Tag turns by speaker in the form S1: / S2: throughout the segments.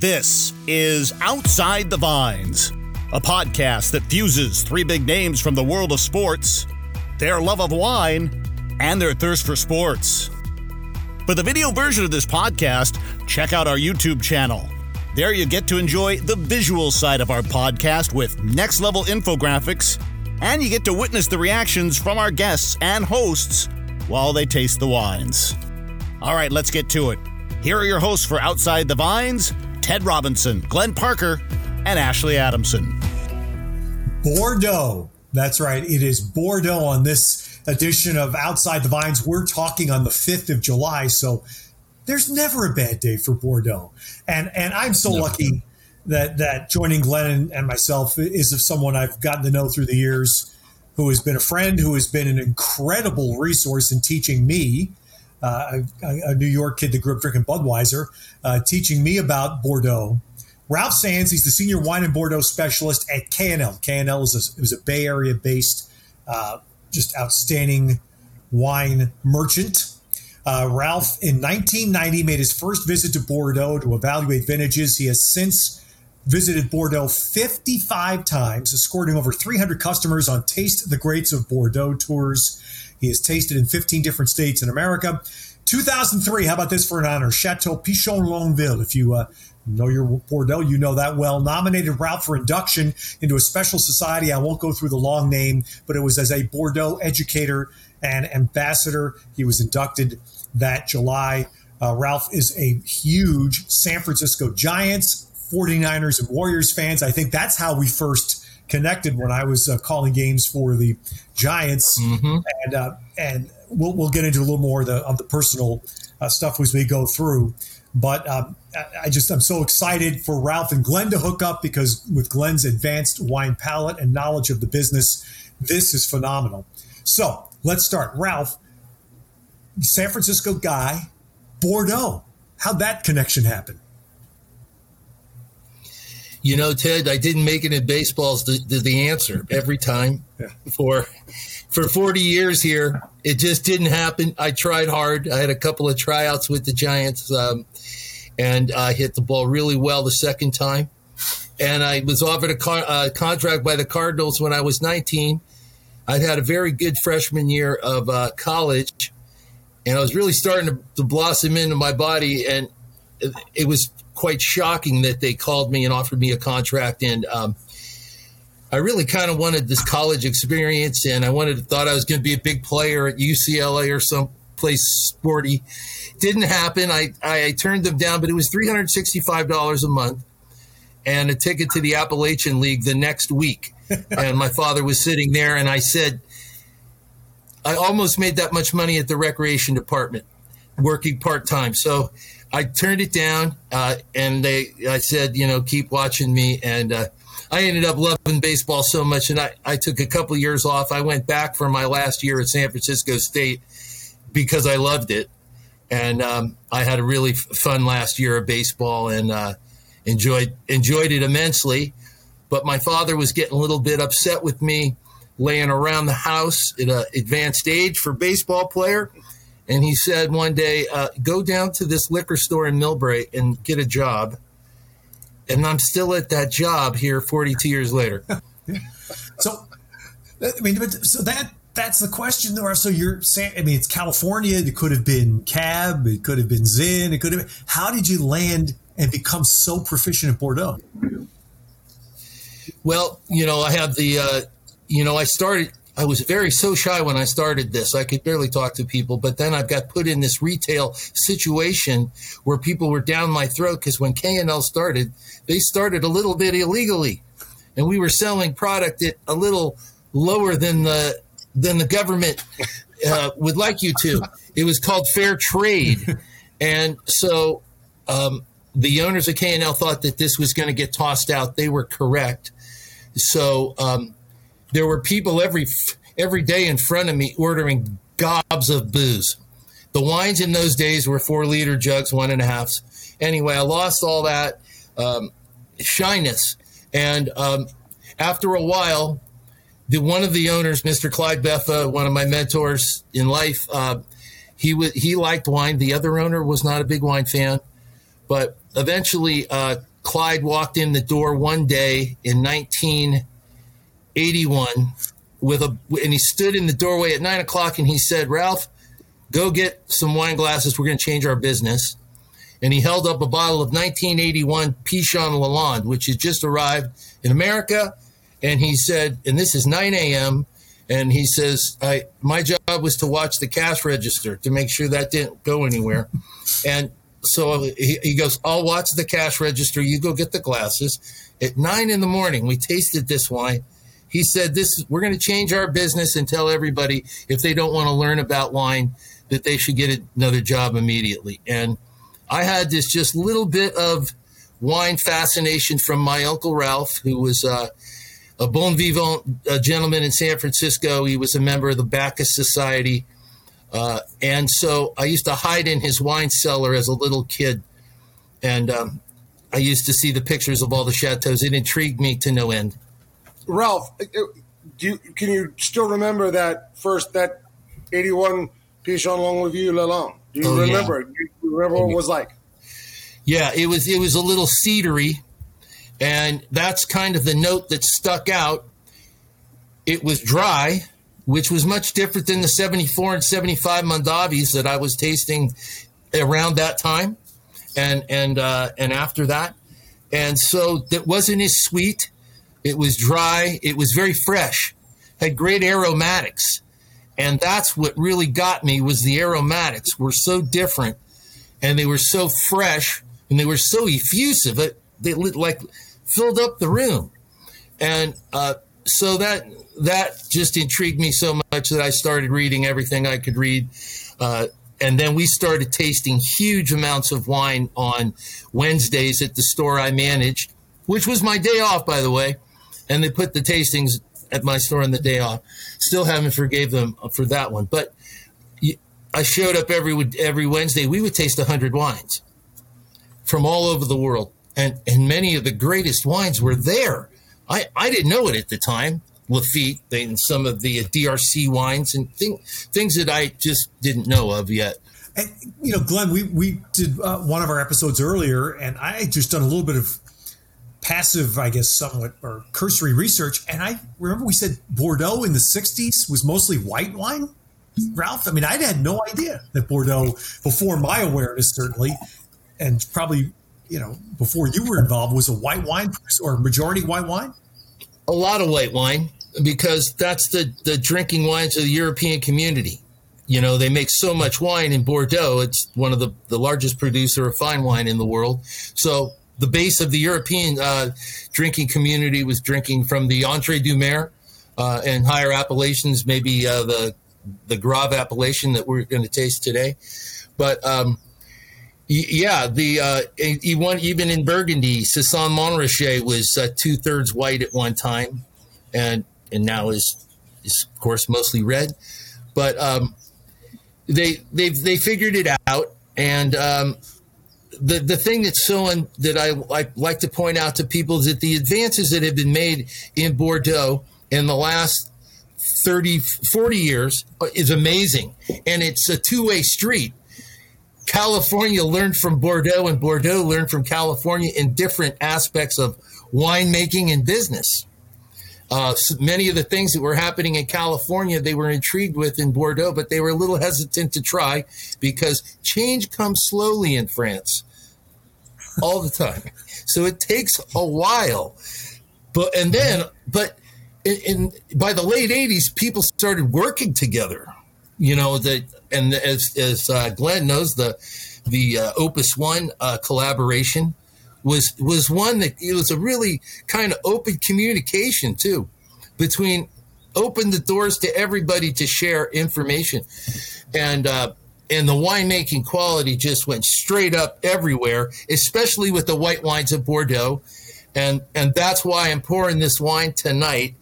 S1: This is Outside the Vines, a podcast that fuses three big names from the world of sports, their love of wine, and their thirst for sports. For the video version of this podcast, check out our YouTube channel. There you get to enjoy the visual side of our podcast with next level infographics, and you get to witness the reactions from our guests and hosts while they taste the wines. All right, let's get to it. Here are your hosts for Outside the Vines Ted Robinson, Glenn Parker, and Ashley Adamson.
S2: Bordeaux. That's right. It is Bordeaux on this edition of Outside the Vines. We're talking on the 5th of July, so there's never a bad day for Bordeaux. And and I'm so no. lucky that that joining Glenn and myself is of someone I've gotten to know through the years who has been a friend, who has been an incredible resource in teaching me uh, a, a, New York kid that grew up drinking Budweiser, uh, teaching me about Bordeaux. Ralph Sands, he's the senior wine and Bordeaux specialist at K&L. K&L is a, was a Bay Area based, uh, just outstanding wine merchant. Uh, Ralph, in 1990, made his first visit to Bordeaux to evaluate vintages. He has since visited Bordeaux 55 times, escorting over 300 customers on Taste the Greats of Bordeaux tours. He has tasted in 15 different states in America. 2003, how about this for an honor? Chateau Pichon Longueville. If you uh, know your Bordeaux, you know that well. Nominated Ralph for induction into a special society. I won't go through the long name, but it was as a Bordeaux educator and ambassador. He was inducted that July. Uh, Ralph is a huge San Francisco Giants, 49ers, and Warriors fans. I think that's how we first connected when I was uh, calling games for the Giants, mm-hmm. and uh, and we'll, we'll get into a little more of the, of the personal uh, stuff as we go through. But um, I just I'm so excited for Ralph and Glenn to hook up because with Glenn's advanced wine palate and knowledge of the business, this is phenomenal. So let's start. Ralph, San Francisco guy, Bordeaux. How'd that connection happen?
S3: You know, Ted, I didn't make it in baseball's the, the, the answer every time. Yeah. For for 40 years here, it just didn't happen. I tried hard. I had a couple of tryouts with the Giants, um, and I hit the ball really well the second time. And I was offered a uh, contract by the Cardinals when I was 19. I'd had a very good freshman year of uh, college, and I was really starting to, to blossom into my body. And it was quite shocking that they called me and offered me a contract. And um, I really kind of wanted this college experience, and I wanted thought I was going to be a big player at UCLA or some place sporty. Didn't happen. I, I turned them down, but it was three hundred sixty five dollars a month and a ticket to the Appalachian League the next week. and my father was sitting there, and I said, I almost made that much money at the recreation department working part time. So I turned it down, uh, and they, I said, you know, keep watching me. And uh, I ended up loving baseball so much, and I, I took a couple of years off. I went back for my last year at San Francisco State because I loved it, and um, I had a really f- fun last year of baseball and uh, enjoyed enjoyed it immensely. But my father was getting a little bit upset with me laying around the house at an advanced age for baseball player and he said one day, uh, go down to this liquor store in Millbrae and get a job. And I'm still at that job here 42 years later.
S2: so, I mean, so that that's the question though. So you're saying, I mean, it's California. It could have been Cab. It could have been Zin. It could have been. How did you land and become so proficient at Bordeaux?
S3: Well, you know, I have the, uh, you know, I started I was very so shy when I started this. I could barely talk to people, but then I've got put in this retail situation where people were down my throat because when K&L started, they started a little bit illegally, and we were selling product at a little lower than the than the government uh, would like you to. It was called fair trade, and so um, the owners of K&L thought that this was going to get tossed out. They were correct. So um, there were people every every day in front of me ordering gobs of booze. The wines in those days were four liter jugs, one and a halfs. Anyway, I lost all that um, shyness, and um, after a while, the one of the owners, Mr. Clyde Beffa, one of my mentors in life, uh, he w- he liked wine. The other owner was not a big wine fan, but eventually uh, Clyde walked in the door one day in 1981 with a, and he stood in the doorway at nine o'clock and he said, Ralph, go get some wine glasses. We're going to change our business. And he held up a bottle of 1981 Pichon Lalande, which had just arrived in America. And he said, and this is 9 a.m. And he says, I, my job was to watch the cash register to make sure that didn't go anywhere. And so he, he goes, I'll watch the cash register. You go get the glasses. At nine in the morning, we tasted this wine. He said, "This we're going to change our business and tell everybody if they don't want to learn about wine that they should get another job immediately." And I had this just little bit of wine fascination from my uncle Ralph, who was uh, a bon vivant a gentleman in San Francisco. He was a member of the Bacchus Society. Uh, and so I used to hide in his wine cellar as a little kid. And um, I used to see the pictures of all the chateaus. It intrigued me to no end.
S4: Ralph, uh, do you, can you still remember that first, that 81 Pichon Longueville Lalande? Do you oh, remember? Yeah. Do you remember what it was like?
S3: Yeah, it was it was a little cedary, and that's kind of the note that stuck out. It was dry, which was much different than the 74 and 75 Mondavis that I was tasting around that time and and uh, and after that. And so it wasn't as sweet. It was dry. It was very fresh. Had great aromatics. And that's what really got me was the aromatics were so different and they were so fresh and they were so effusive. It, they like filled up the room. And uh, so that that just intrigued me so much that I started reading everything I could read. Uh, and then we started tasting huge amounts of wine on Wednesdays at the store I managed, which was my day off, by the way. And they put the tastings at my store on the day off. Still haven't forgave them for that one, but I showed up every every Wednesday. We would taste hundred wines from all over the world, and and many of the greatest wines were there. I I didn't know it at the time, Lafite and some of the DRC wines and thing, things that I just didn't know of yet.
S2: And, you know, Glenn, we, we did uh, one of our episodes earlier, and I just done a little bit of passive, I guess, somewhat or cursory research. And I remember we said Bordeaux in the 60s was mostly white wine. Ralph, I mean, I had no idea that Bordeaux, before my awareness, certainly, and probably, you know, before you were involved, was a white wine or majority white wine?
S3: A lot of white wine because that's the, the drinking wines of the European community. You know, they make so much wine in Bordeaux. It's one of the, the largest producer of fine wine in the world. So the base of the European uh, drinking community was drinking from the Entre Deux Mers uh, and higher appellations, maybe uh, the the Graves appellation that we're going to taste today. But um, yeah, the uh, even in Burgundy, Chassagne-Montrachet was uh, two thirds white at one time, and and now is is of course mostly red. But um, they they they figured it out, and um, the the thing that's so un, that I, I like to point out to people is that the advances that have been made in Bordeaux in the last 30 40 years is amazing. And it's a two-way street. California learned from Bordeaux and Bordeaux learned from California in different aspects of winemaking and business. Uh, so many of the things that were happening in California, they were intrigued with in Bordeaux, but they were a little hesitant to try because change comes slowly in France all the time. So it takes a while. But, and then, but in, in by the late 80s, people started working together. You know, that, and as, as uh, Glenn knows, the, the uh, Opus One uh, collaboration was was one that it was a really kind of open communication too between open the doors to everybody to share information and uh, and the winemaking quality just went straight up everywhere especially with the white wines of bordeaux and and that's why i'm pouring this wine tonight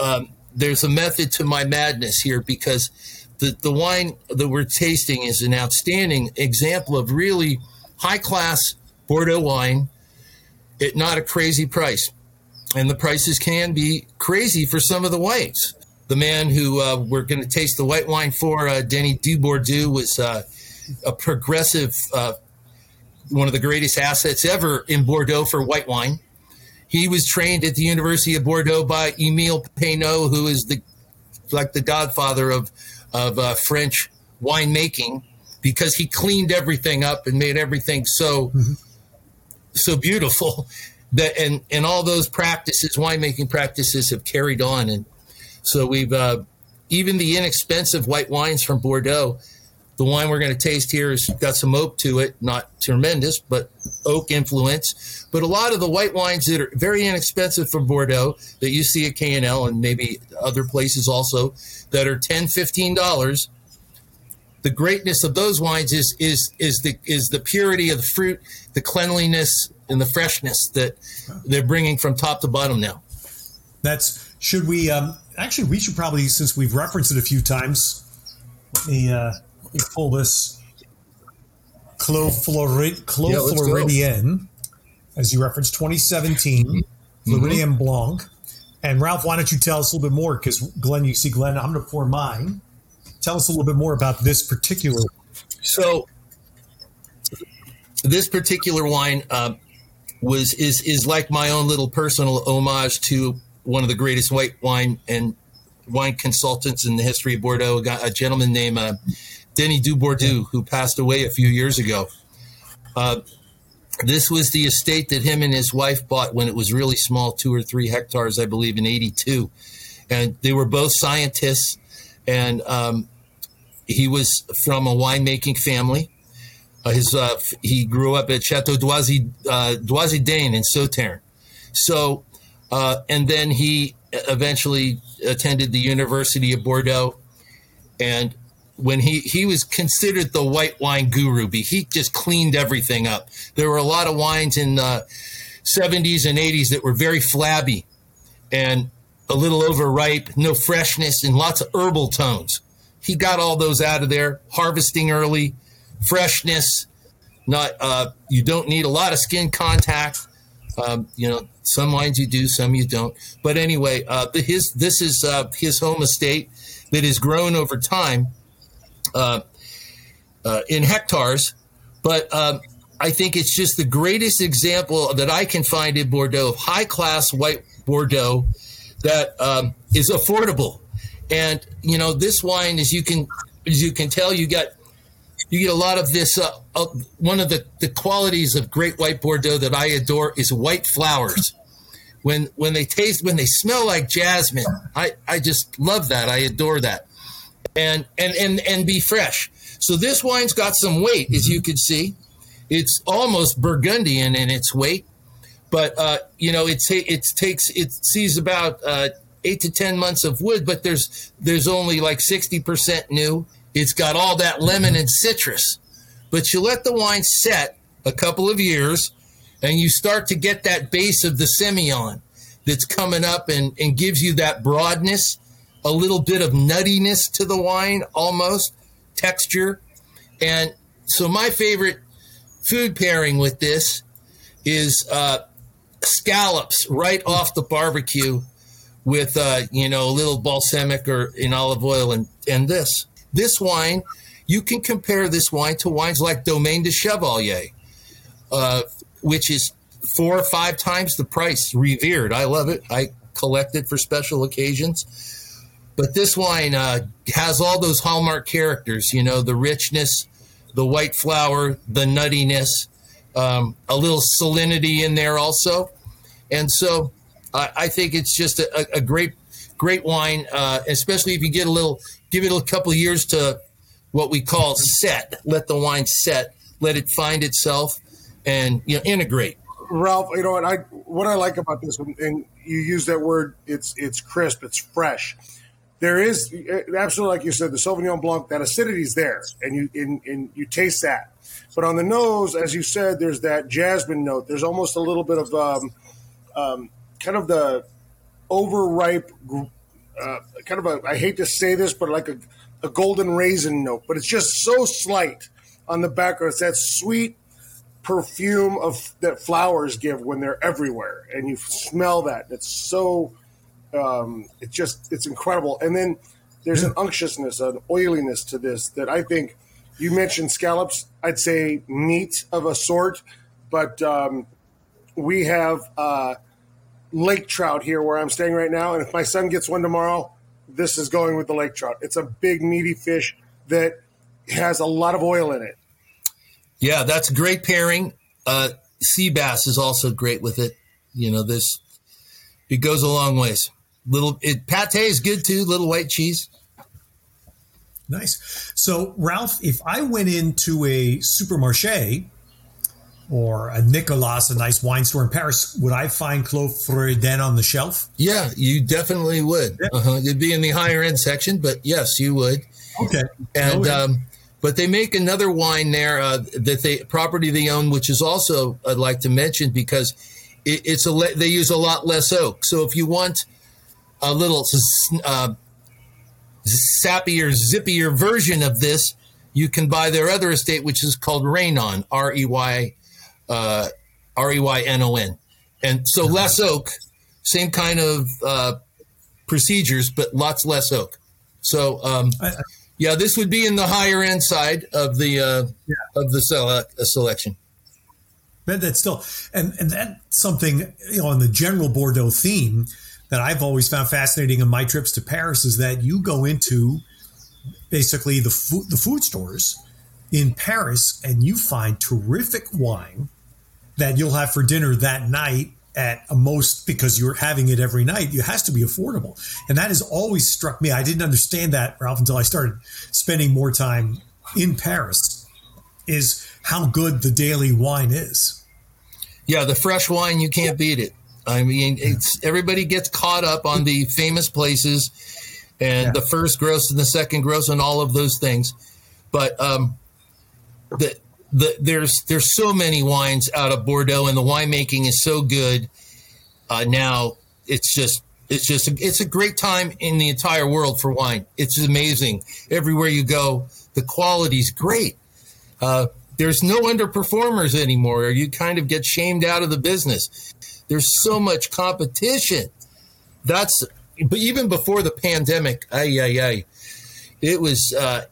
S3: um, there's a method to my madness here because the, the wine that we're tasting is an outstanding example of really high class Bordeaux wine at not a crazy price. And the prices can be crazy for some of the whites. The man who uh, we're going to taste the white wine for, uh, Denis Dubourdieu, was uh, a progressive uh, one of the greatest assets ever in Bordeaux for white wine. He was trained at the University of Bordeaux by Emile Peynaud, who is the like the godfather of of uh, French winemaking, because he cleaned everything up and made everything so mm-hmm. so beautiful that and and all those practices, winemaking practices, have carried on, and so we've uh, even the inexpensive white wines from Bordeaux the wine we're going to taste here has got some oak to it, not tremendous, but oak influence. But a lot of the white wines that are very inexpensive from Bordeaux that you see at K&L and maybe other places also that are 10 $15, the greatness of those wines is is is the is the purity of the fruit, the cleanliness and the freshness that they're bringing from top to bottom now.
S2: That's should we um, actually we should probably since we've referenced it a few times. Let me uh, me pull this Clos, Florid, Clos yeah, as you referenced, 2017, mm-hmm. Floridène Blanc. And Ralph, why don't you tell us a little bit more? Because Glenn, you see Glenn, I'm going to pour mine. Tell us a little bit more about this particular.
S3: So, this particular wine uh, was is is like my own little personal homage to one of the greatest white wine and wine consultants in the history of Bordeaux, a, gentleman named uh, Denis Dubourdieu, who passed away a few years ago. Uh, this was the estate that him and his wife bought when it was really small, two or three hectares, I believe, in 82. And they were both scientists, and um, he was from a winemaking family. Uh, his uh, he grew up at Chateau Doisy uh, Doisy-Daëne in Sauternes. So, uh, and then he eventually attended the University of Bordeaux, and when he he was considered the white wine guru. He just cleaned everything up. There were a lot of wines in the 70s and 80s that were very flabby and a little overripe, no freshness, and lots of herbal tones. He got all those out of there, harvesting early, freshness. Not uh, you don't need a lot of skin contact. Um, you know, some wines you do, some you don't. But anyway, uh, his this is uh, his home estate that has grown over time uh, uh, in hectares, but um, I think it's just the greatest example that I can find in Bordeaux of high class white Bordeaux that um, is affordable. And you know, this wine, as you can as you can tell, you get you get a lot of this. Uh, uh, one of the, the qualities of great white Bordeaux that I adore is white flowers. When when they taste when they smell like jasmine, I, I just love that. I adore that and and and and be fresh. So this wine's got some weight, as you can see. It's almost Burgundian in its weight, but uh, you know it it takes it sees about uh, eight to ten months of wood, but there's there's only like sixty percent new. It's got all that lemon and citrus, but you let the wine set a couple of years, and you start to get that base of the Semillon that's coming up and, and gives you that broadness a little bit of nuttiness to the wine, almost texture. And so, my favorite food pairing with this is uh, scallops right off the barbecue with uh, you know a little balsamic or in olive oil and and this this wine you can compare this wine to wines like Domaine de Chevalier, uh, which is four or five times the price. Revered, I love it. I collect it for special occasions. But this wine uh, has all those hallmark characters, you know, the richness, the white flower, the nuttiness, um, a little salinity in there also. And so I, I think it's just a, a, great, great wine, uh, especially if you get a little, give it a couple years to what we call set, let the wine set, let it find itself and you know, integrate.
S4: Ralph, you know what? I what I like about this, and you use that word. It's it's crisp, it's fresh. There is absolutely like you said the Sauvignon Blanc that acidity is there and you and, and you taste that. But on the nose as you said there's that jasmine note. There's almost a little bit of um, um, kind of the overripe uh, kind of a I hate to say this but like a, a golden raisin note but it's just so slight on the background it's that sweet perfume of that flowers give when they're everywhere and you smell that it's so um, it's just it's incredible. And then there's an unctuousness, an oiliness to this that I think You mentioned scallops. I'd say meat of a sort, but um, we have uh, lake trout here where I'm staying right now. And if my son gets one tomorrow, this is going with the lake trout. It's a big, meaty fish that has a lot of oil in it.
S3: Yeah, that's a great pairing. Uh, sea bass is also great with it. You know, this it goes a long ways. Little it, pate is good too. Little white cheese.
S2: Nice. So, Ralph, if I went into a supermarché or a Nicolas, a nice wine store in Paris, would I find Clos on the shelf?
S3: Yeah, you definitely would. Yeah. Uh-huh. It'd be in the higher end section, but yes, you would.
S2: Okay.
S3: And okay. Um, but they make another wine there uh, that they property they own, which is also I'd like to mention because it, it's a they use a lot less oak. So if you want a little uh, sappier, zippier version of this, you can buy their other estate, which is called Reynon, R E Y uh, R E Y N O N. And so less oak, same kind of uh, procedures, but lots less oak. So, um, yeah, this would be in the higher end side of the uh, yeah. of the sele- uh, selection.
S2: But that's still, and and that's something you know on the general Bordeaux theme that I've always found fascinating in my trips to Paris is that you go into basically the food, the food stores in Paris and you find terrific wine that you'll have for dinner that night at a most because you're having it every night it has to be affordable. And that has always struck me. I didn't understand that ralph until i started spending more time in paris is how good the daily wine is.
S3: Yeah the fresh wine you can't beat it. I mean, it's everybody gets caught up on the famous places and yeah. the first growths and the second growths and all of those things. But um, the, the, there's there's so many wines out of Bordeaux, and the winemaking is so good uh, now. It's just it's just a, it's a great time in the entire world for wine. It's amazing everywhere you go. The quality's great. Uh, there's no underperformers anymore. or You kind of get shamed out of the business. There's so much competition. That's but even before the pandemic, ay ay ay, it was uh,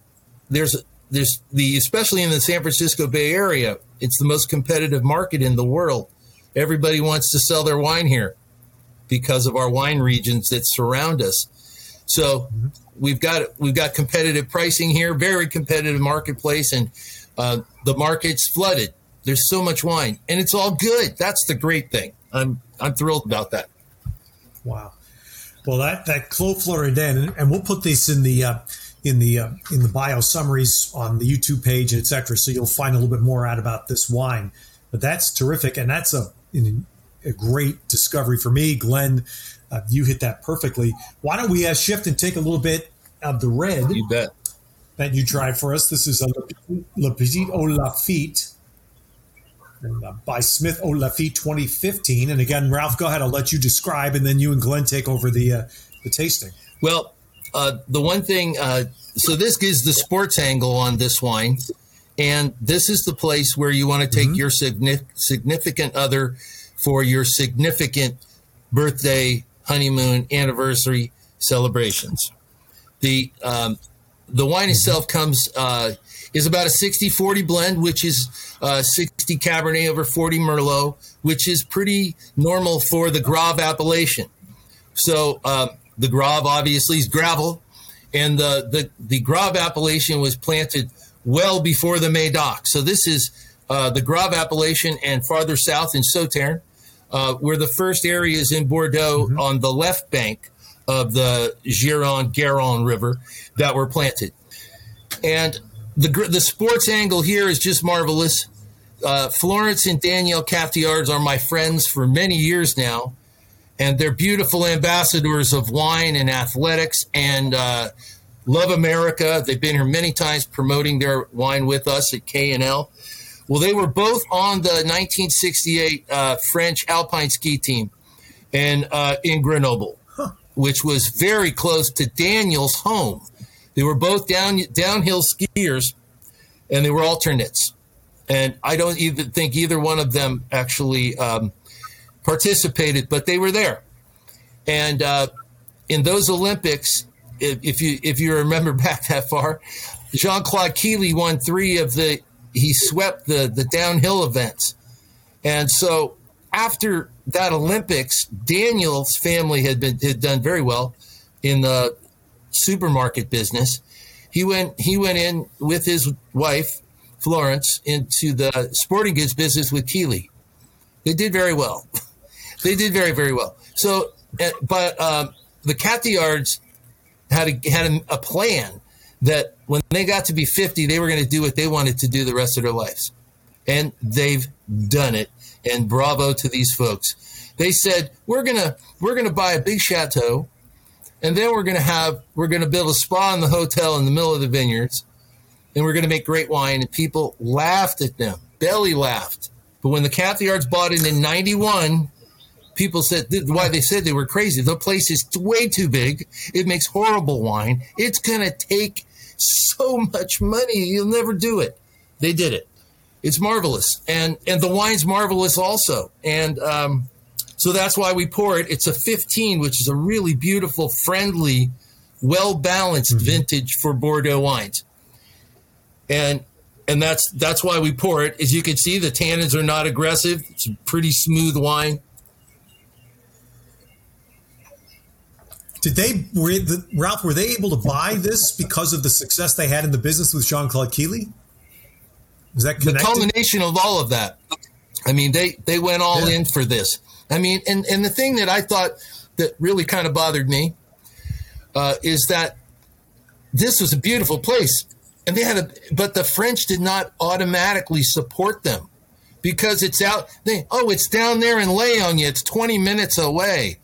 S3: there's there's the especially in the San Francisco Bay Area, it's the most competitive market in the world. Everybody wants to sell their wine here because of our wine regions that surround us. So we've got we've got competitive pricing here, very competitive marketplace, and uh, the market's flooded. There's so much wine, and it's all good. That's the great thing. I'm I'm thrilled about that.
S2: Wow. Well, that that Clos Floridène, and, and we'll put this in the uh, in the uh, in the bio summaries on the YouTube page, etc. So you'll find a little bit more out about this wine. But that's terrific, and that's a a great discovery for me, Glenn. Uh, you hit that perfectly. Why don't we uh, shift and take a little bit of the red?
S3: You bet.
S2: That you tried for us. This is a Le Petit Haut Lafitte uh, by Smith Lafitte 2015. And again, Ralph, go ahead. I'll let you describe, and then you and Glenn take over the uh, the tasting.
S3: Well, uh, the one thing, uh, so this gives the sports angle on this wine, and this is the place where you want to take mm-hmm. your significant other for your significant birthday, honeymoon, anniversary celebrations. The um, the wine mm-hmm. itself comes uh, is about a 60-40 blend, which is uh, 60 Cabernet over 40 Merlot, which is pretty normal for the Graves appellation. So um, the Graves obviously is gravel, and the, the, the Graves appellation was planted well before the Medoc. So this is uh, the Graves appellation and farther south in Sauternes, uh, were the first areas in Bordeaux mm-hmm. on the left bank of the Gironde Garonne River that were planted. And the the sports angle here is just marvelous. Uh, Florence and Daniel Cathiards are my friends for many years now, and they're beautiful ambassadors of wine and athletics and uh, love America. They've been here many times promoting their wine with us at K and L. Well, they were both on the 1968 uh, French alpine ski team, and uh, in Grenoble, huh. which was very close to Daniel's home. They were both down downhill skiers, and they were alternates. And I don't even think either one of them actually um, participated, but they were there. And uh, in those Olympics, if, if, you if you remember back that far, Jean Claude Killy won three of the, he swept the, the downhill events. And so after that Olympics, Daniel's family had been had done very well in the supermarket business. He went he went in with his wife Florence into the sporting goods business with Killy. They did very well. they did very very well. So, eh, but um, the Cathiards had a, had a, a plan that when they got to be 50, they were going to do what they wanted to do the rest of their lives. And they've done it. And bravo to these folks. They said, we're going to, we're going to buy a big chateau and then we're going to have, we're going to build a spa in the hotel in the middle of the vineyards and we're going to make great wine. And people laughed at them, belly laughed. But when the Cathiards bought it in 91, people said why they said they were crazy. The place is way too big. It makes horrible wine. It's going to take so much money. You'll never do it. They did it. It's marvelous, and and the wine's marvelous also. And um, so that's why we pour it. It's a 15, which is a really beautiful, friendly, well balanced mm-hmm. vintage for Bordeaux wines. And and that's that's why we pour it. As you can see, the tannins are not aggressive. It's a pretty smooth wine.
S2: Did they were the, Ralph? Were they able to buy this because of the success they had in the business with Jean Claude Killy?
S3: Is that connected? the culmination of all of that? I mean, they they went all yeah. in for this. I mean, and and the thing that I thought that really kind of bothered me uh, is that this was a beautiful place, and they had a but the French did not automatically support them because it's out. They oh, it's down there in Léognan. It's twenty minutes away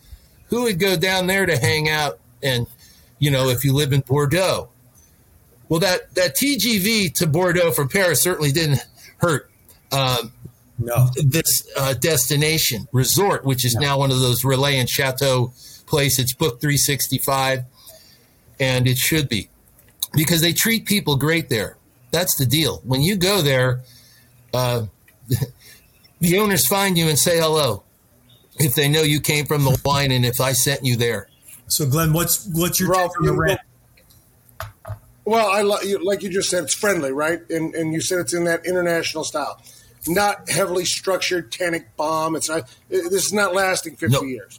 S3: who would go down there to hang out and you know if you live in bordeaux? Well that that tgv to bordeaux from paris certainly didn't hurt um, no. this uh, destination resort which is no. now one of those Relais and chateau place it's book 365 and it should be because they treat people great there. That's the deal. When you go there uh, the owners find you and say hello if they know you came from the wine and if I sent you there.
S2: So, Glenn, what's what's your Ralph, take on the rent?
S4: Well, I like you just said, it's friendly, right? And and you said it's in that international style, not heavily structured tannic bomb. It's not. This is not lasting fifty nope. years.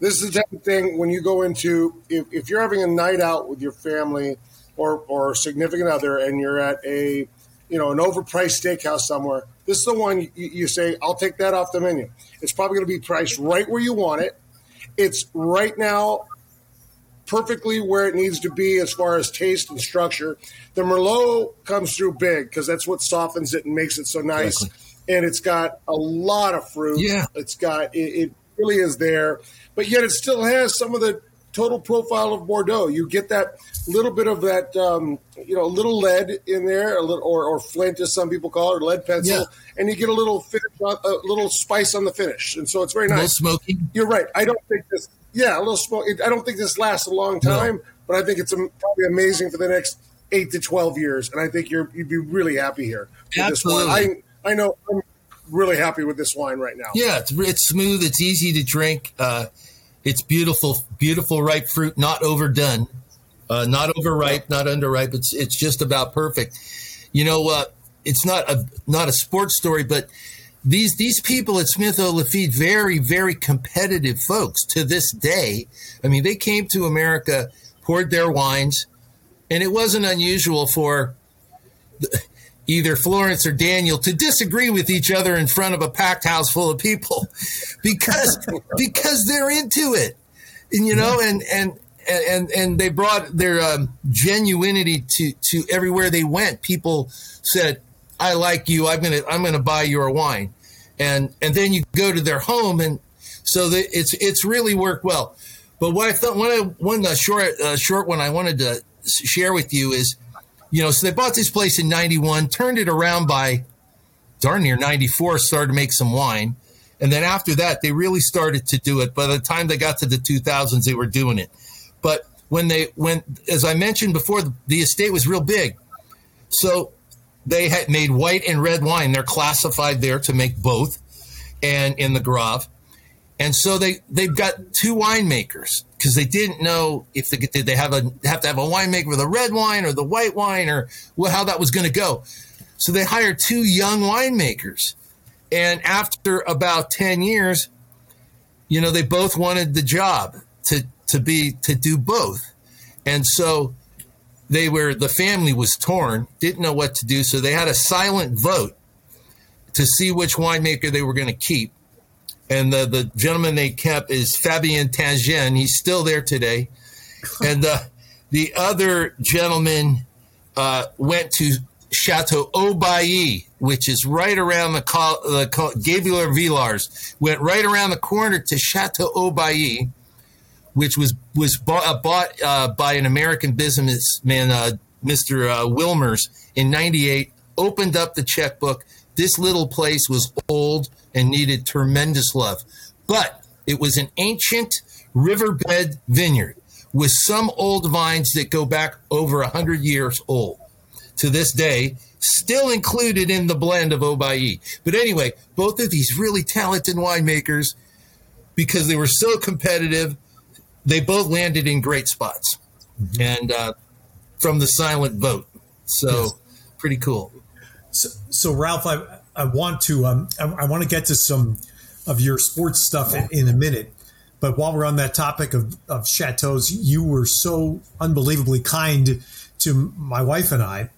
S4: This is the type of thing when you go into if, if you're having a night out with your family or or significant other, and you're at a you know an overpriced steakhouse somewhere. This is the one you, you say, I'll take that off the menu. It's probably going to be priced right where you want it. It's right now perfectly where it needs to be as far as taste and structure. The Merlot comes through big because that's what softens it and makes it so nice. Exactly. And it's got a lot of fruit.
S3: Yeah.
S4: It's got, it, it really is there. But yet it still has some of the total profile of Bordeaux. You get that little bit of that, um, you know, a little lead in there, a little or, or flint, as some people call it, or lead pencil, yeah. and you get a little finish, a little spice on the finish, and so it's very nice.
S3: smoky.
S4: You're right. I don't think this. Yeah, a little smoke. I don't think this lasts a long time, no. but I think it's probably amazing for the next eight to twelve years, and I think you're you'd be really happy here Absolutely. I I know I'm really happy with this wine right now.
S3: Yeah, it's it's smooth. It's easy to drink. Uh, it's beautiful, beautiful ripe fruit, not overdone, uh, not overripe, not underripe. It's it's just about perfect. You know, uh, it's not a not a sports story, but these these people at Smith Lafitte, very very competitive folks to this day. I mean, they came to America, poured their wines, and it wasn't unusual for. The, either Florence or Daniel to disagree with each other in front of a packed house full of people because because they're into it. And you know and and and and they brought their um, genuinity to to everywhere they went. People said, "I like you. I'm gonna I'm gonna buy your wine," and and then you go to their home, and so the, it's it's really worked well. But what I thought one one uh, short uh, short one I wanted to share with you is you know, so they bought this place in 91, turned it around by darn near 94, started to make some wine. And then after that, they really started to do it. By the time they got to the 2000s, they were doing it. But when they went, as I mentioned before, the, the estate was real big. So they had made white and red wine. They're classified there to make both and in the Graves. And so they, they've got two winemakers because they didn't know if they did they have a have to have a winemaker with a red wine or the white wine or how that was going to go. So they hired two young winemakers, and after about ten years, you know, they both wanted the job to to be to do both, and so they were the family was torn, didn't know what to do, so they had a silent vote to see which winemaker they were going to keep and the, the gentleman they kept is Fabien Teitgen. He's still there today. And uh, the other gentleman uh, went to Chateau Haut-Bailly, which is right around the, the Gabriel Vialard, went right around the corner to Chateau Haut-Bailly, which was was bought, uh, bought uh, by an American businessman, uh, Mr. Uh, Wilmers, in '98. Opened up the checkbook. This little place was old and needed tremendous love. But it was an ancient riverbed vineyard with some old vines that go back over 100 years old. To this day, still included in the blend of Haut-Bailly. But anyway, both of these really talented winemakers, because they were so competitive, they both landed in great spots. Mm-hmm. And uh, from the silent vote. So yes. pretty cool.
S2: So, so Ralph, I, I want to um, I, I, want to get to some of your sports stuff in, in, a minute. But while we're on that topic of, of chateaus, you were so unbelievably kind to my wife and I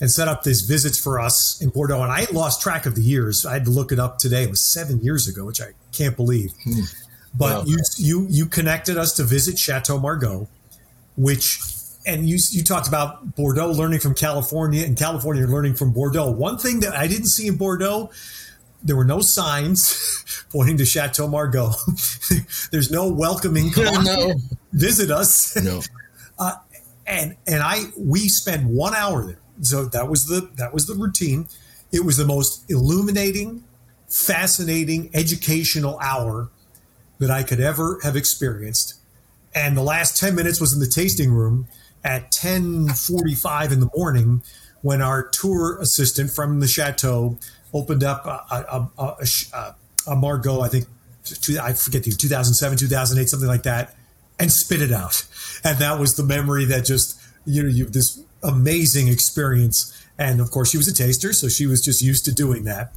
S2: and set up these visits for us in Bordeaux. And I lost track of the years. I had to look it up today. It was seven years ago, which I can't believe. Hmm. But wow. you you you connected us to visit Chateau Margaux, which and you you talked about Bordeaux learning from California and California learning from Bordeaux. One thing that I didn't see in Bordeaux, there were no signs pointing to Chateau Margaux. There's no welcoming. Come no. visit us.
S3: No.
S2: Uh, and and I we spent one hour there. So that was the that was the routine. It was the most illuminating, fascinating, educational hour that I could ever have experienced. And the last 10 minutes was in the tasting room at 10:45 in the morning when our tour assistant from the chateau opened up a, a, a, a Margaux, I think I forget the 2007, 2008, something like that, and spit it out. And that was the memory that just you know you this amazing experience. And of course, she was a taster, so she was just used to doing that.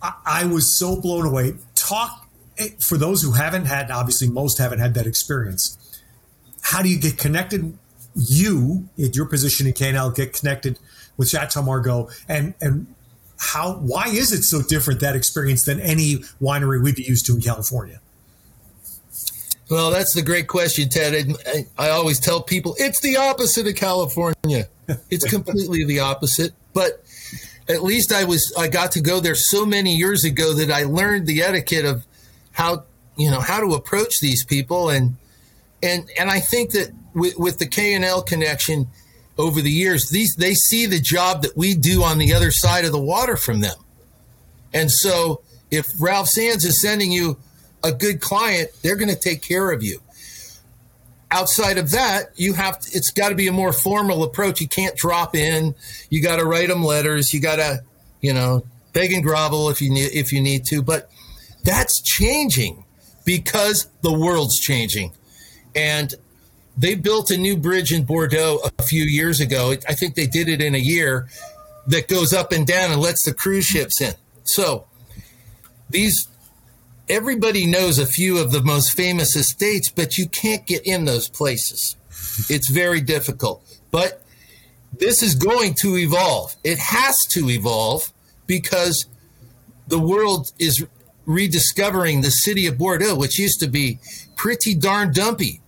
S2: I, I was so blown away. Talk eh, for those who haven't had, obviously, most haven't had that experience. How do you get connected you at your position in K&L get connected with Chateau Margaux and and how why is it so different that experience than any winery we'd be used to in California?
S3: Well, that's the great question, Ted. I, I always tell people it's the opposite of California. It's completely the opposite. But at least I was I got to go there so many years ago that I learned the etiquette of how you know how to approach these people and and and I think that with, with the K and L connection over the years, these they see the job that we do on the other side of the water from them, and so if Ralph Sands is sending you a good client, they're going to take care of you. Outside of that, you have to, it's got to be a more formal approach. You can't drop in. You got to write them letters. You got to, you know, beg and grovel if you need if you need to. But that's changing because the world's changing. And they built a new bridge in Bordeaux a few years ago. I think they did it in a year that goes up and down and lets the cruise ships in. So these everybody knows a few of the most famous estates, but you can't get in those places. It's very difficult. But this is going to evolve. It has to evolve because the world is rediscovering the city of Bordeaux, which used to be pretty darn dumpy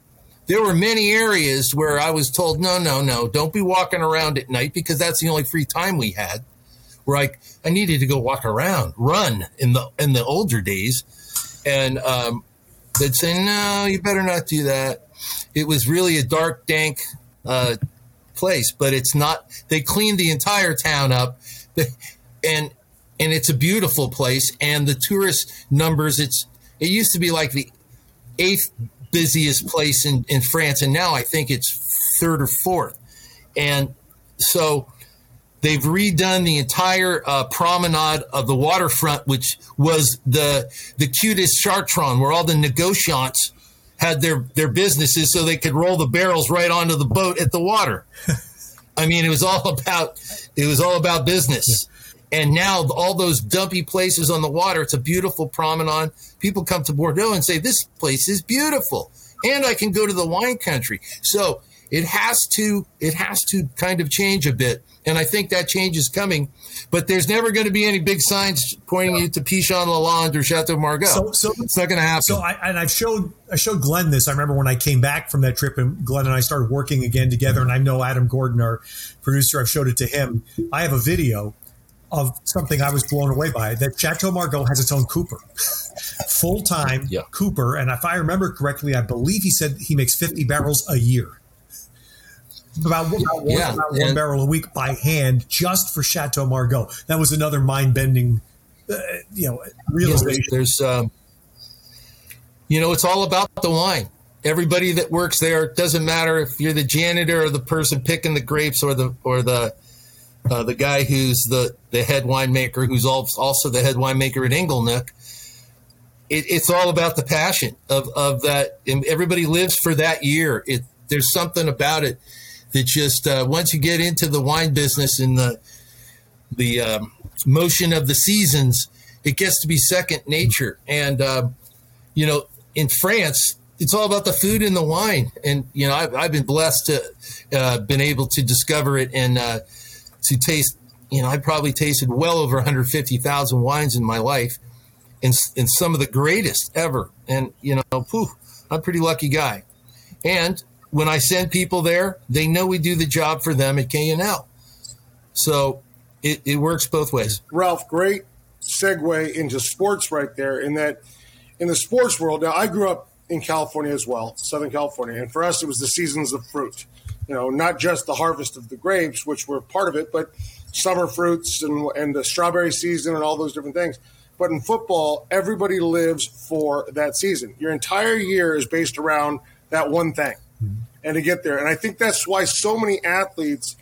S3: there were many areas where I was told, no, no, no, don't be walking around at night because that's the only free time we had. Where I, I needed to go walk around, run in the in the older days, and um, they'd say, no, you better not do that. It was really a dark, dank uh, place, but it's not. They cleaned the entire town up, and and it's a beautiful place. And the tourist numbers, it's it used to be like the eighth busiest place in, in France, and now I think it's third or fourth. And so they've redone the entire uh, promenade of the waterfront, which was the the cutest Chartron, where all the negociants had their their businesses so they could roll the barrels right onto the boat at the water. I mean, it was all about it was all about business. Yeah. And now all those dumpy places on the water, it's a beautiful promenade. People come to Bordeaux and say, This place is beautiful. And I can go to the wine country. So it has to it has to kind of change a bit. And I think that change is coming. But there's never going to be any big signs pointing you to Pichon Lalande or Chateau Margaux. So, so it's not going to happen.
S2: So I and I've showed I showed Glenn this. I remember when I came back from that trip and Glenn and I started working again together. And I know Adam Gordon, our producer, I've showed it to him. I have a video of something I was blown away by that Chateau Margaux has its own cooper, full time yeah. cooper. And if I remember correctly, I believe he said he makes 50 barrels a year. About, about, yeah, about one barrel a week by hand just for Chateau Margaux. That was another mind bending, uh, you know, realization.
S3: Yeah, there's, um, you know, it's all about the wine. Everybody that works there doesn't matter if you're the janitor or the person picking the grapes or the or the uh, the guy who's the, the head winemaker, who's also the head winemaker at Inglenook. It, it's all about the passion of, of that. And everybody lives for that year. It, there's something about it that just uh, once you get into the wine business and the the um, motion of the seasons, it gets to be second nature. And uh, you know, in France, it's all about the food and the wine. And you know, I've, I've been blessed to uh, been able to discover it and uh, to taste, you know, I probably tasted well over 150,000 wines in my life and, and some of the greatest ever. And, you know, poof, I'm a pretty lucky guy. And when I send people there, they know we do the job for them at K&L. So it, it works both ways.
S4: Ralph, great segue into sports right there in that in the sports world. Now, I grew up in California as well, Southern California. And for us, it was the seasons of fruit you know, not just the harvest of the grapes, which were part of it, but summer fruits and, and the strawberry season and all those different things. But in football, everybody lives for that season. Your entire year is based around that one thing mm-hmm. and to get there. And I think that's why so many athletes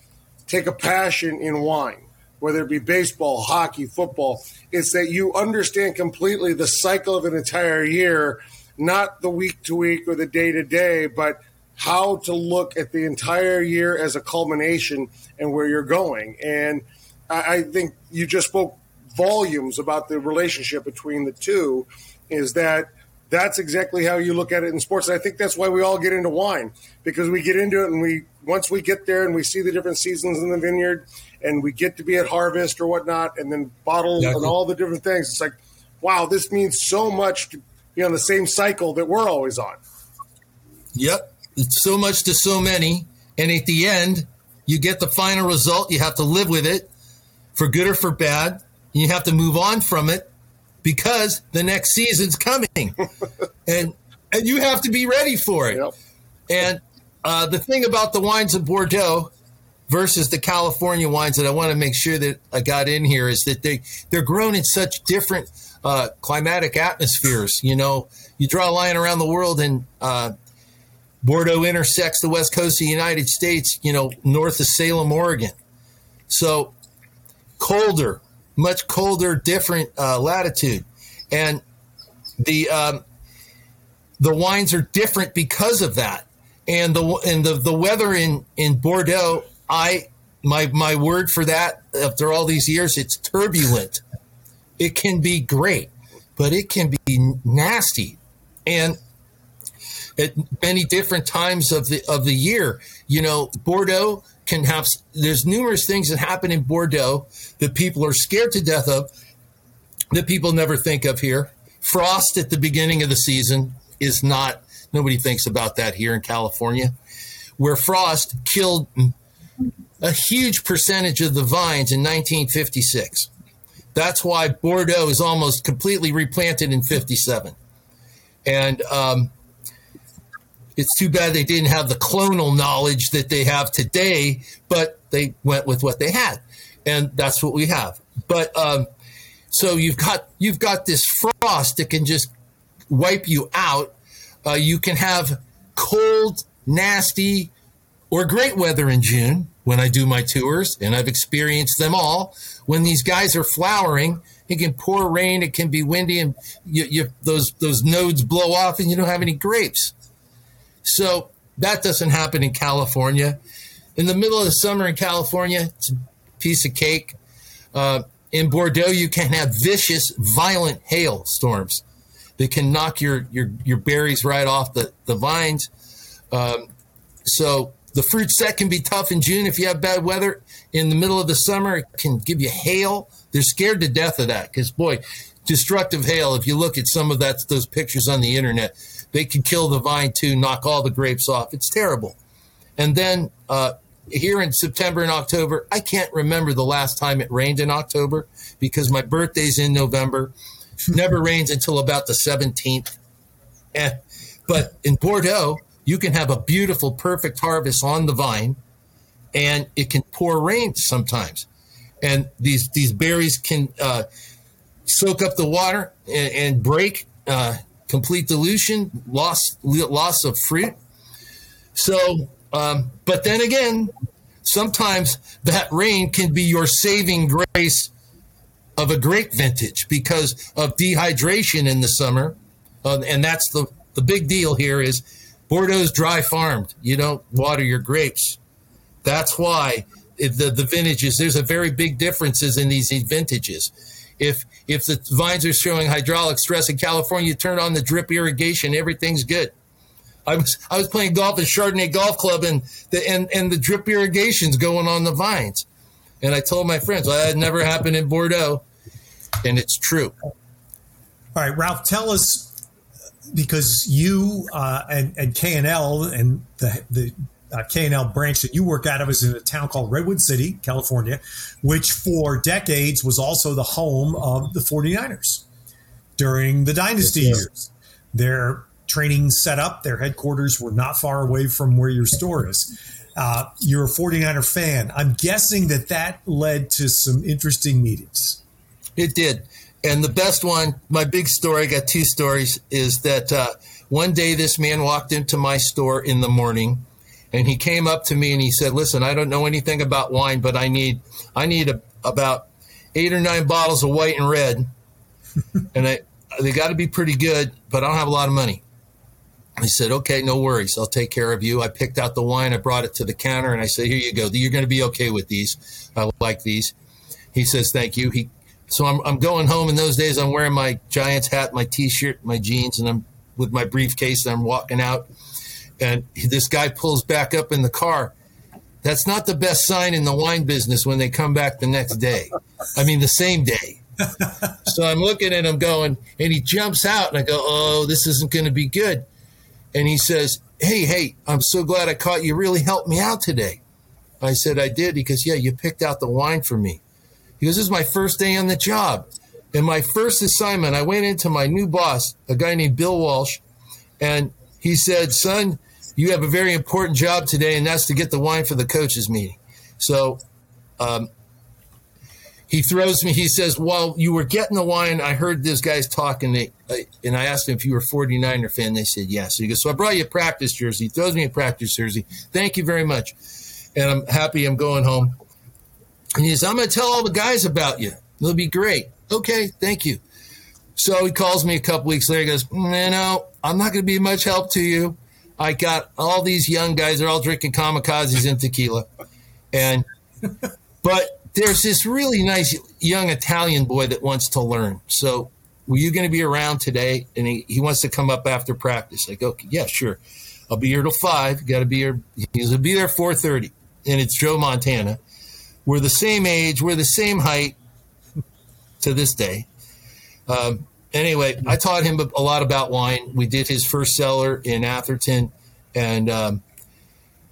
S4: take a passion in wine, whether it be baseball, hockey, football. It's that you understand completely the cycle of an entire year, not the week to week or the day to day, but – how to look at the entire year as a culmination and where you're going. And I, I think you just spoke volumes about the relationship between the two. Is that that's exactly how you look at it in sports. And I think that's why we all get into wine because we get into it and we once we get there and we see the different seasons in the vineyard and we get to be at harvest or whatnot and then bottle exactly. and all the different things. It's like, wow, this means so much to be on the same cycle that we're always on.
S3: Yep so much to so many. And at the end, you get the final result. You have to live with it for good or for bad. And you have to move on from it because the next season's coming. and and you have to be ready for it. Yep. And uh, the thing about the wines of Bordeaux versus the California wines that I want to make sure that I got in here is that they they're grown in such different uh, climatic atmospheres. You know, you draw a line around the world, and uh, Bordeaux intersects the west coast of the United States, you know, north of Salem, Oregon. So colder, much colder, different uh, latitude, and the um, the wines are different because of that. And the and the, the weather in in Bordeaux, I my my word for that after all these years, it's turbulent. It can be great, but it can be nasty. And at many different times of the of the year. You know, Bordeaux can have there's numerous things that happen in Bordeaux that people are scared to death of that people never think of here. Frost at the beginning of the season is not nobody thinks about that here in California, where frost killed a huge percentage of the vines in 1956. That's why Bordeaux is almost completely replanted in 57. And um, it's too bad they didn't have the clonal knowledge that they have today, but they went with what they had, and that's what we have. But um, so you've got you've got this frost that can just wipe you out. Uh, you can have cold, nasty, or great weather in June when I do my tours, and I've experienced them all. When these guys are flowering, it can pour rain, it can be windy, and you, you, those those nodes blow off, and you don't have any grapes So that doesn't happen in California. In the middle of the summer in California, it's a piece of cake. Uh, in Bordeaux, you can have vicious, violent hail storms that can knock your, your, your berries right off the, the vines. Um, so the fruit set can be tough in June if you have bad weather. In the middle of the summer, it can give you hail. They're scared to death of that because, boy, destructive hail. If you look at some of that, those pictures on the internet, they can kill the vine too, knock all the grapes off. It's terrible. And then uh, here in September and October, I can't remember the last time it rained in October because my birthday's in November. Never rains until about the 17th. And, eh, but in Bordeaux, you can have a beautiful, perfect harvest on the vine, and it can pour rain sometimes. And these these berries can uh, soak up the water and, and break, uh, complete dilution, loss loss of fruit. So, um, but then again, sometimes that rain can be your saving grace of a grape vintage because of dehydration in the summer, uh, and that's the the big deal here is Bordeaux's dry farmed. You don't water your grapes. That's why the the vintages. There's a very big differences in these vintages. If if the vines are showing hydraulic stress in California, you turn on the drip irrigation, everything's good. I was I was playing golf at Chardonnay Golf Club, and the and and the drip irrigation's going on the vines. And I told my friends, well, that never happened in Bordeaux, and it's true.
S2: All right, Ralph, tell us because you uh, and and K and L and the the uh, K&L branch that you work out of is in a town called Redwood City, California, which for decades was also the home of the 49ers during the dynasty yes, years. Their training setup, their headquarters were not far away from where your store is. Uh, you're a 49er fan. I'm guessing that that led to some interesting meetings.
S3: It did. And the best one, my big story, I got two stories, is that uh, one day this man walked into my store in the morning and he came up to me and he said, "Listen, I don't know anything about wine, but I need I need a, about eight or nine bottles of white and red, and I, they got to be pretty good, but I don't have a lot of money." I said, "Okay, no worries, I'll take care of you." I picked out the wine, I brought it to the counter, and I said, "Here you go. You're going to be okay with these. I like these." He says, "Thank you." He so I'm, I'm going home. In those days, I'm wearing my Giants hat, my T-shirt, my jeans, and I'm with my briefcase. And I'm walking out and this guy pulls back up in the car. That's not the best sign in the wine business when they come back the next day. I mean, the same day. so I'm looking at him going, and he jumps out, and I go, Oh, this isn't going to be good. And he says, Hey, hey, I'm so glad I caught you. Really helped me out today. I said, I did. because, Yeah, you picked out the wine for me. He goes, This is my first day on the job. And my first assignment, I went into my new boss, a guy named Bill Walsh, and he said, Son, you have a very important job today, and that's to get the wine for the coaches meeting. So um, he throws me, he says, While you were getting the wine, I heard this guy's talking, uh, and I asked him if you were a 49er fan. They said, Yes. So he goes, So I brought you a practice jersey. He throws me a practice jersey. Thank you very much. And I'm happy I'm going home. And he says, I'm going to tell all the guys about you. It'll be great. Okay, thank you. So he calls me a couple weeks later. He goes, You know, I'm not going to be much help to you. I got all these young guys, they're all drinking kamikazes and tequila. And, but there's this really nice young Italian boy that wants to learn. So, were you going to be around today? And he, he wants to come up after practice. I go, yeah, sure. I'll be here till five. Got to be here. He's going to be there 4.30. And it's Joe Montana. We're the same age. We're the same height to this day. Um, anyway, I taught him a lot about wine. We did his first cellar in Atherton, and um,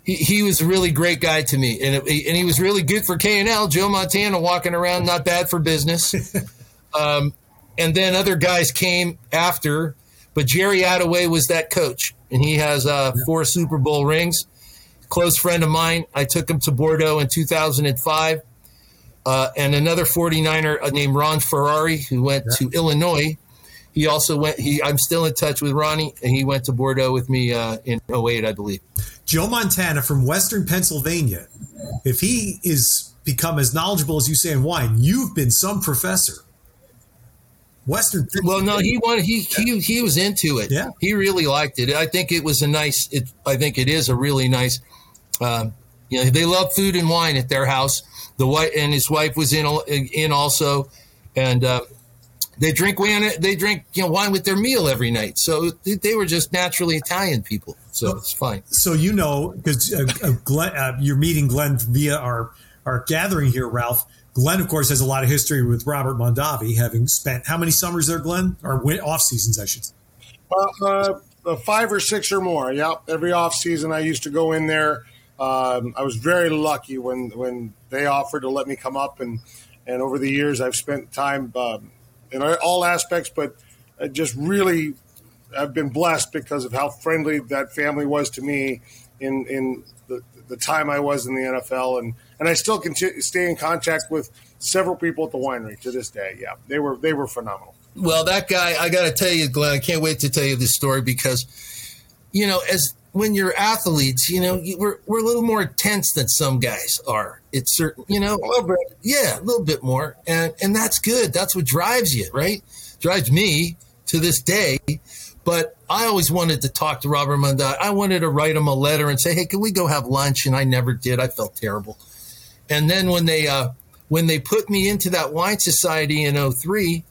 S3: he, he was a really great guy to me, and it, and he was really good for K and L. Joe Montana walking around, not bad for business. um, and then other guys came after, but Jerry Attaway was that coach, and he has uh, four Super Bowl rings. Close friend of mine. I took him to Bordeaux in 2005. Uh, and another 49er named Ron Ferrari, who went yeah. to Illinois he also went. He I'm still in touch with Ronnie, and he went to Bordeaux with me uh, in 08, I believe.
S2: Joe Montana from Western Pennsylvania. If he is become as knowledgeable as you say in wine, you've been some professor. Western.
S3: Well, no, he wanted he he he was into it.
S2: Yeah,
S3: he really liked it. I think it was a nice. It, I think it is a really nice. Um, you know, they love food and wine at their house. The wife and his wife was in in also, and uh, they drink wine. They drink you know wine with their meal every night. So they were just naturally Italian people. So it's fine.
S2: So you know because uh, uh, Glenn, uh, you're meeting Glenn via our our gathering here, Ralph. Glenn, of course, has a lot of history with Robert Mondavi, having spent how many summers there, Glenn, or off seasons, I should say.
S4: Uh, uh, five or six or more. Yep. Every off season, I used to go in there. Um, I was very lucky when when they offered to let me come up, and and over the years, I've spent time um, in all aspects, but I just really, I've been blessed because of how friendly that family was to me in in the, the time I was in the NFL, and and I still continue stay in contact with several people at the winery to this day. Yeah, they were they were phenomenal.
S3: Well, that guy, I got to tell you, Glenn, I can't wait to tell you this story because, you know, as when you're athletes, you know, we're we're a little more tense than some guys are. It's certain, you know,
S4: a little bit,
S3: yeah, a little bit more, and and that's good. That's what drives you, right? Drives me to this day. But I always wanted to talk to Robert Mondavi. I wanted to write him a letter and say, "Hey, can we go have lunch?" And I never did. I felt terrible. And then when they uh, when they put me into that wine society in 03,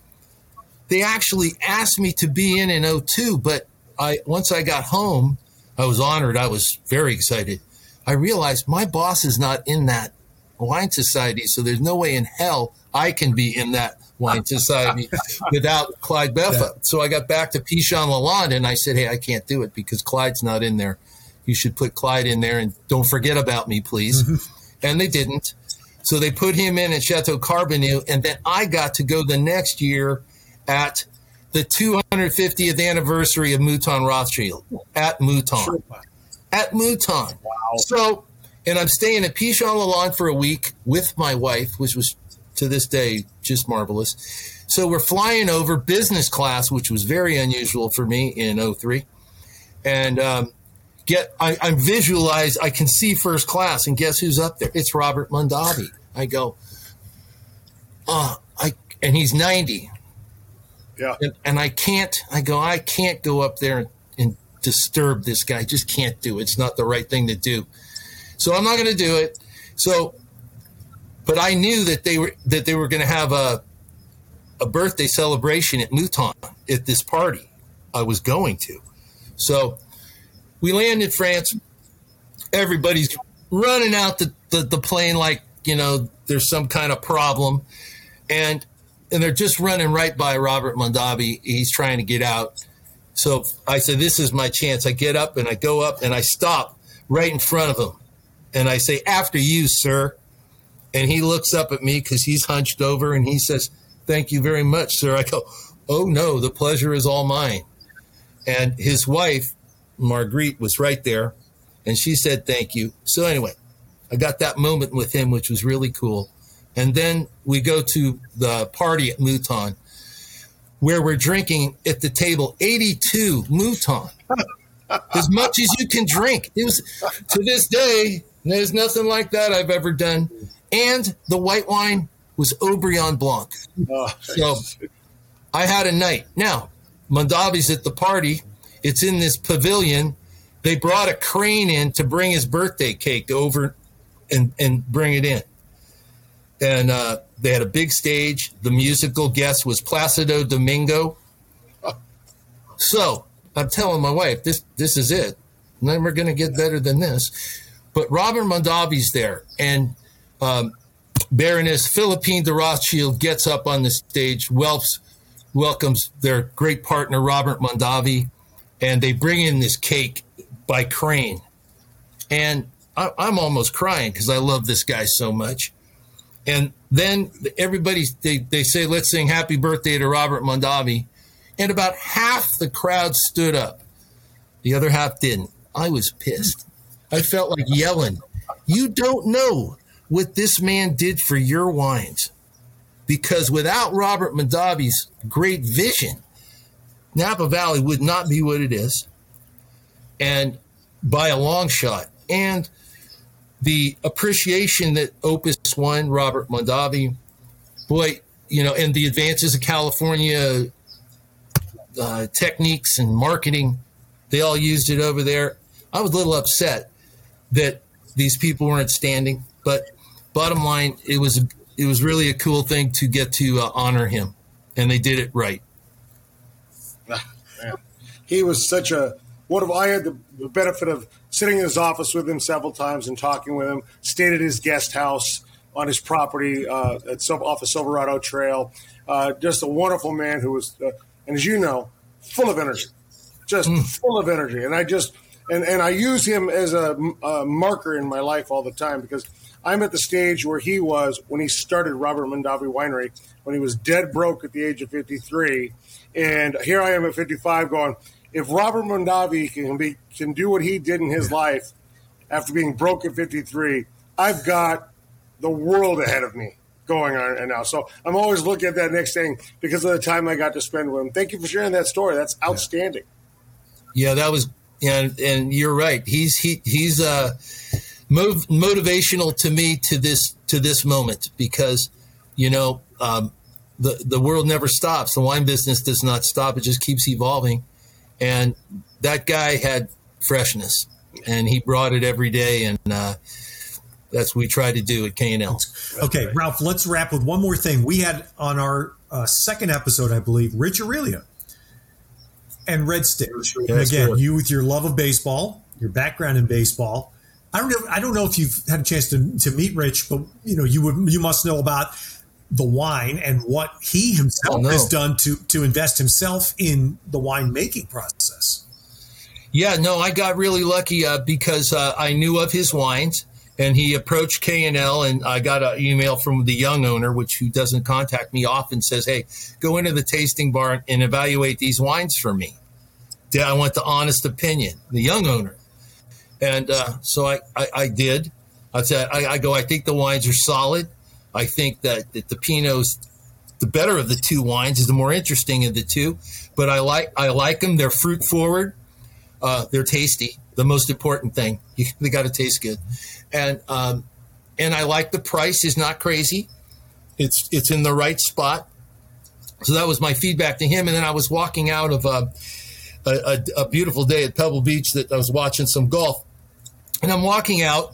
S3: they actually asked me to be in in 02. But I once I got home, I was honored. I was very excited. I realized my boss is not in that wine society, so there's no way in hell I can be in that wine society without Clyde Beffa. Yeah. So I got back to Pichon Lalande and I said, Hey, I can't do it because Clyde's not in there. You should put Clyde in there and don't forget about me, please. Mm-hmm. And they didn't. So they put him in at Chateau Carbonieux. And then I got to go the next year at the 250th anniversary of Mouton Rothschild at Mouton. At Mouton.
S4: Wow.
S3: So, and I'm staying at Pichon Lalande for a week with my wife, which was to this day just marvelous. So we're flying over business class, which was very unusual for me in 03. And um, get I, I'm visualized, I can see first class, and guess who's up there? It's Robert Mondavi. I go, uh, I and he's 90.
S4: Yeah.
S3: And, and, I can't, I go, I can't go up there and, and disturb this guy. Just can't do it. It's not the right thing to do. So I'm not going to do it. So but I knew that they were that they were going to have a a birthday celebration at Mouton at this party I was going to. So we land in France. Everybody's running out the, the, the plane like, you know, there's some kind of problem. And and they're just running right by Robert Mondavi. He's trying to get out. So I said, This is my chance. I get up and I go up and I stop right in front of him. And I say, After you, sir. And he looks up at me because he's hunched over and he says, Thank you very much, sir. I go, Oh no, the pleasure is all mine. And his wife, Margrit, was right there and she said, Thank you. So, anyway, I got that moment with him, which was really cool. And then we go to the party at Mouton where we're drinking at the table 82 Mouton. as much as you can drink. It was to this day, there's nothing like that I've ever done and the white wine was Haut-Brion Blanc. Oh, so I had a night. Now, Mondavi's at the party. It's in this pavilion. They brought a crane in to bring his birthday cake over and, and bring it in. And uh, they had a big stage. The musical guest was Placido Domingo. So I'm telling my wife, this this is it. Never going to get better than this. But Robert Mondavi's there, and um, Baroness Philippine de Rothschild gets up on the stage, welcomes their great partner, Robert Mondavi, and they bring in this cake by crane. And I, am almost crying because I love this guy so much. And then everybody, they, they say, let's sing happy birthday to Robert Mondavi. And about half the crowd stood up. The other half didn't. I was pissed. I felt like yelling. You don't know what this man did for your wines. Because without Robert Mondavi's great vision, Napa Valley would not be what it is. And by a long shot. And the appreciation that Opus One, Robert Mondavi, boy, you know, and the advances of California uh, techniques and marketing, they all used it over there. I was a little upset that these people weren't standing, but bottom line, it was it was really a cool thing to get to uh, honor him, and they did it right.
S4: He was such a one of I had the benefit of sitting in his office with him several times and talking with him. Stayed at his guest house on his property uh, at off the Silverado Trail. Uh, just a wonderful man who was, uh, and as you know, full of energy, just mm. full of energy. And I just and and I use him as a, a, marker in my life all the time because I'm at the stage where he was when he started Robert Mondavi Winery when he was dead broke at the age of 53, and here I am at 55 going if Robert Mondavi can be can do what he did in his life after being broke at 53, I've got the world ahead of me going on right now. So I'm always looking at that next thing because of the time I got to spend with him. Thank you for sharing that story. That's outstanding.
S3: Yeah, that was and and you're right. He's he he's uh motivational to me to this to this moment because you know um, the the world never stops. The wine business does not stop. It just keeps evolving and that guy had freshness, and he brought it every day, and uh, that's what we try to do at K&L.
S2: Okay, Ralph, let's wrap with one more thing. We had on our uh, second episode, I believe, Rich Aurilia and Red Stick. and again, you with your love of baseball, your background in baseball. I don't know. I don't know if you've had a chance to, to meet Rich, but you know you would you must know about the wine and what he himself oh, no. has done to to invest himself in the wine making process.
S3: Yeah, no, I got really lucky uh, because uh, I knew of his wines, and he approached K and L, and I got an email from the young owner, which who doesn't contact me often, says, "Hey, go into the tasting bar and evaluate these wines for me." I want the honest opinion, the young owner, and uh, so I, I, I did. I said, I, I go, I think the wines are solid. I think that, that the Pinot's the better of the two wines is the more interesting of the two. But I like I like them. They're fruit forward. Uh, they're tasty. The most important thing you, they got to taste good, and um, and I like the price is not crazy. It's it's in the right spot. So that was my feedback to him. And then I was walking out of uh, a, a, a beautiful day at Pebble Beach that I was watching some golf, and I'm walking out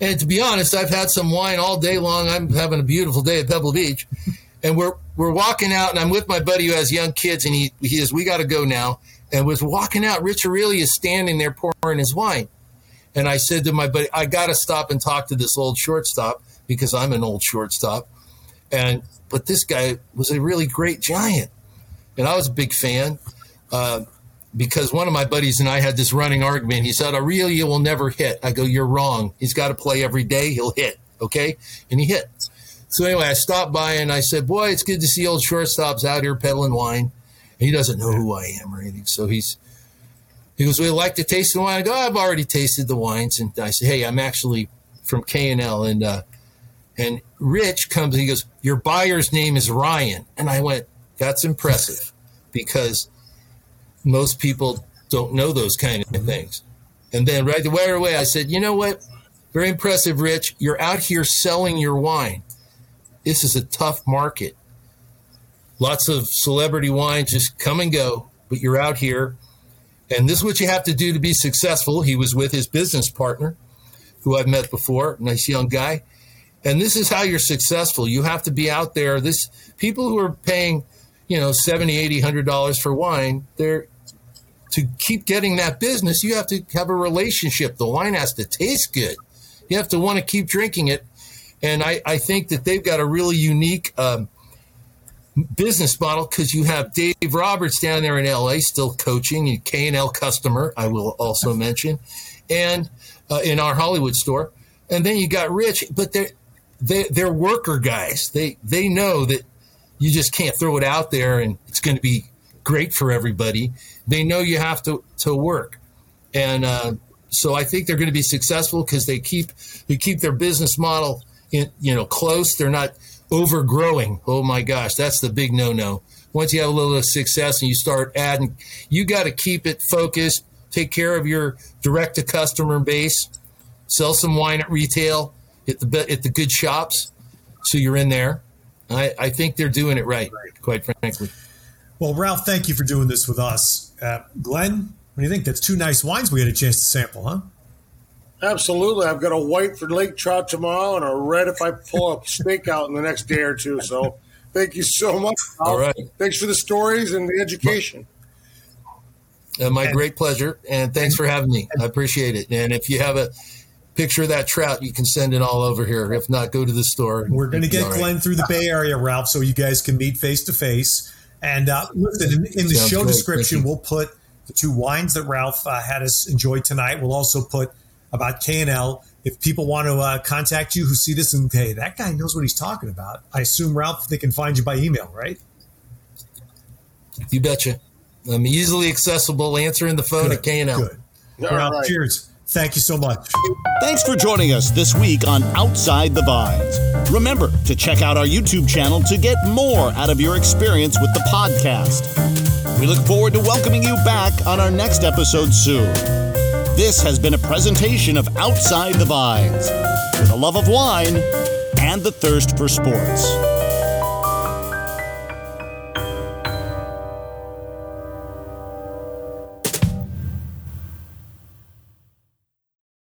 S3: and to be honest, I've had some wine all day long. I'm having a beautiful day at Pebble Beach. And we're we're walking out, and I'm with my buddy who has young kids, and he he says, We got to go now. And was walking out. Rich Aurilia is standing there pouring his wine. And I said to my buddy, I got to stop and talk to this old shortstop because I'm an old shortstop. And but this guy was a really great giant, and I was a big fan. Uh, because one of my buddies and I had this running argument. He said, Aurilia will never hit. I go, You're wrong. He's got to play every day. He'll hit. Okay. And he hit. So anyway, I stopped by and I said, Boy, it's good to see old shortstops out here peddling wine. And he doesn't know who I am or anything. So he's, he goes, We like to taste the wine? I go, I've already tasted the wines. And I said, Hey, I'm actually from K&L. And, uh, and Rich comes and he goes, Your buyer's name is Ryan. And I went, That's impressive because most people don't know those kind of things. And then right away, I said, you know what? Very impressive, Rich. You're out here selling your wine. This is a tough market. Lots of celebrity wines just come and go, but you're out here. And this is what you have to do to be successful. He was with his business partner, who I've met before, nice young guy. And this is how you're successful. You have to be out there. This people who are paying you know, 70, 80, 100 dollars for wine, they're to keep getting that business, you have to have a relationship. The wine has to taste good. You have to want to keep drinking it. And I, I think that they've got a really unique um, business model because you have Dave Roberts down there in LA still coaching, a K&L customer, I will also mention, and uh, in our Hollywood store. And then you got Rich, but they're, they, they're worker guys. They, they know that you just can't throw it out there and it's going to be great for everybody. They know you have to to work, and uh, so I think they're going to be successful because they keep they keep their business model in, you know close. They're not overgrowing. Oh my gosh, that's the big no no. Once you have a little success and you start adding, you got to keep it focused. Take care of your direct to customer base. Sell some wine at retail at the at the good shops, so you're in there I, I think they're doing it right, quite frankly.
S2: Well, Ralph, thank you for doing this with us. Uh, Glenn, what do you think? That's two nice wines we had a chance to sample, huh?
S4: Absolutely. I've got a white for lake trout tomorrow and a red if I pull a steak out in the next day or two. So thank you so much.
S3: All right.
S4: Thanks for the stories and the education.
S3: Uh, my and, great pleasure. And thanks for having me. I appreciate it. And if you have a picture of that trout, you can send it all over here. If not, go to the store.
S2: We're going to get Glenn right. through the Bay Area, Ralph, so you guys can meet face to face. And uh, listen, in, in the Sounds show great. description, we'll put the two wines that Ralph uh, had us enjoy tonight. We'll also put about K&L. If people want to uh, contact you who see this and hey, that guy knows what he's talking about, I assume Ralph they can find you by email, right?
S3: You betcha. I'm easily accessible. Answering the phone
S2: Good.
S3: at K&L.
S2: Good. Ralph, cheers. Thank you so much.
S1: Thanks for joining us this week on Outside the Vines. Remember to check out our YouTube channel to get more out of your experience with the podcast. We look forward to welcoming you back on our next episode soon. This has been a presentation of Outside the Vines with a love of wine and the thirst for sports.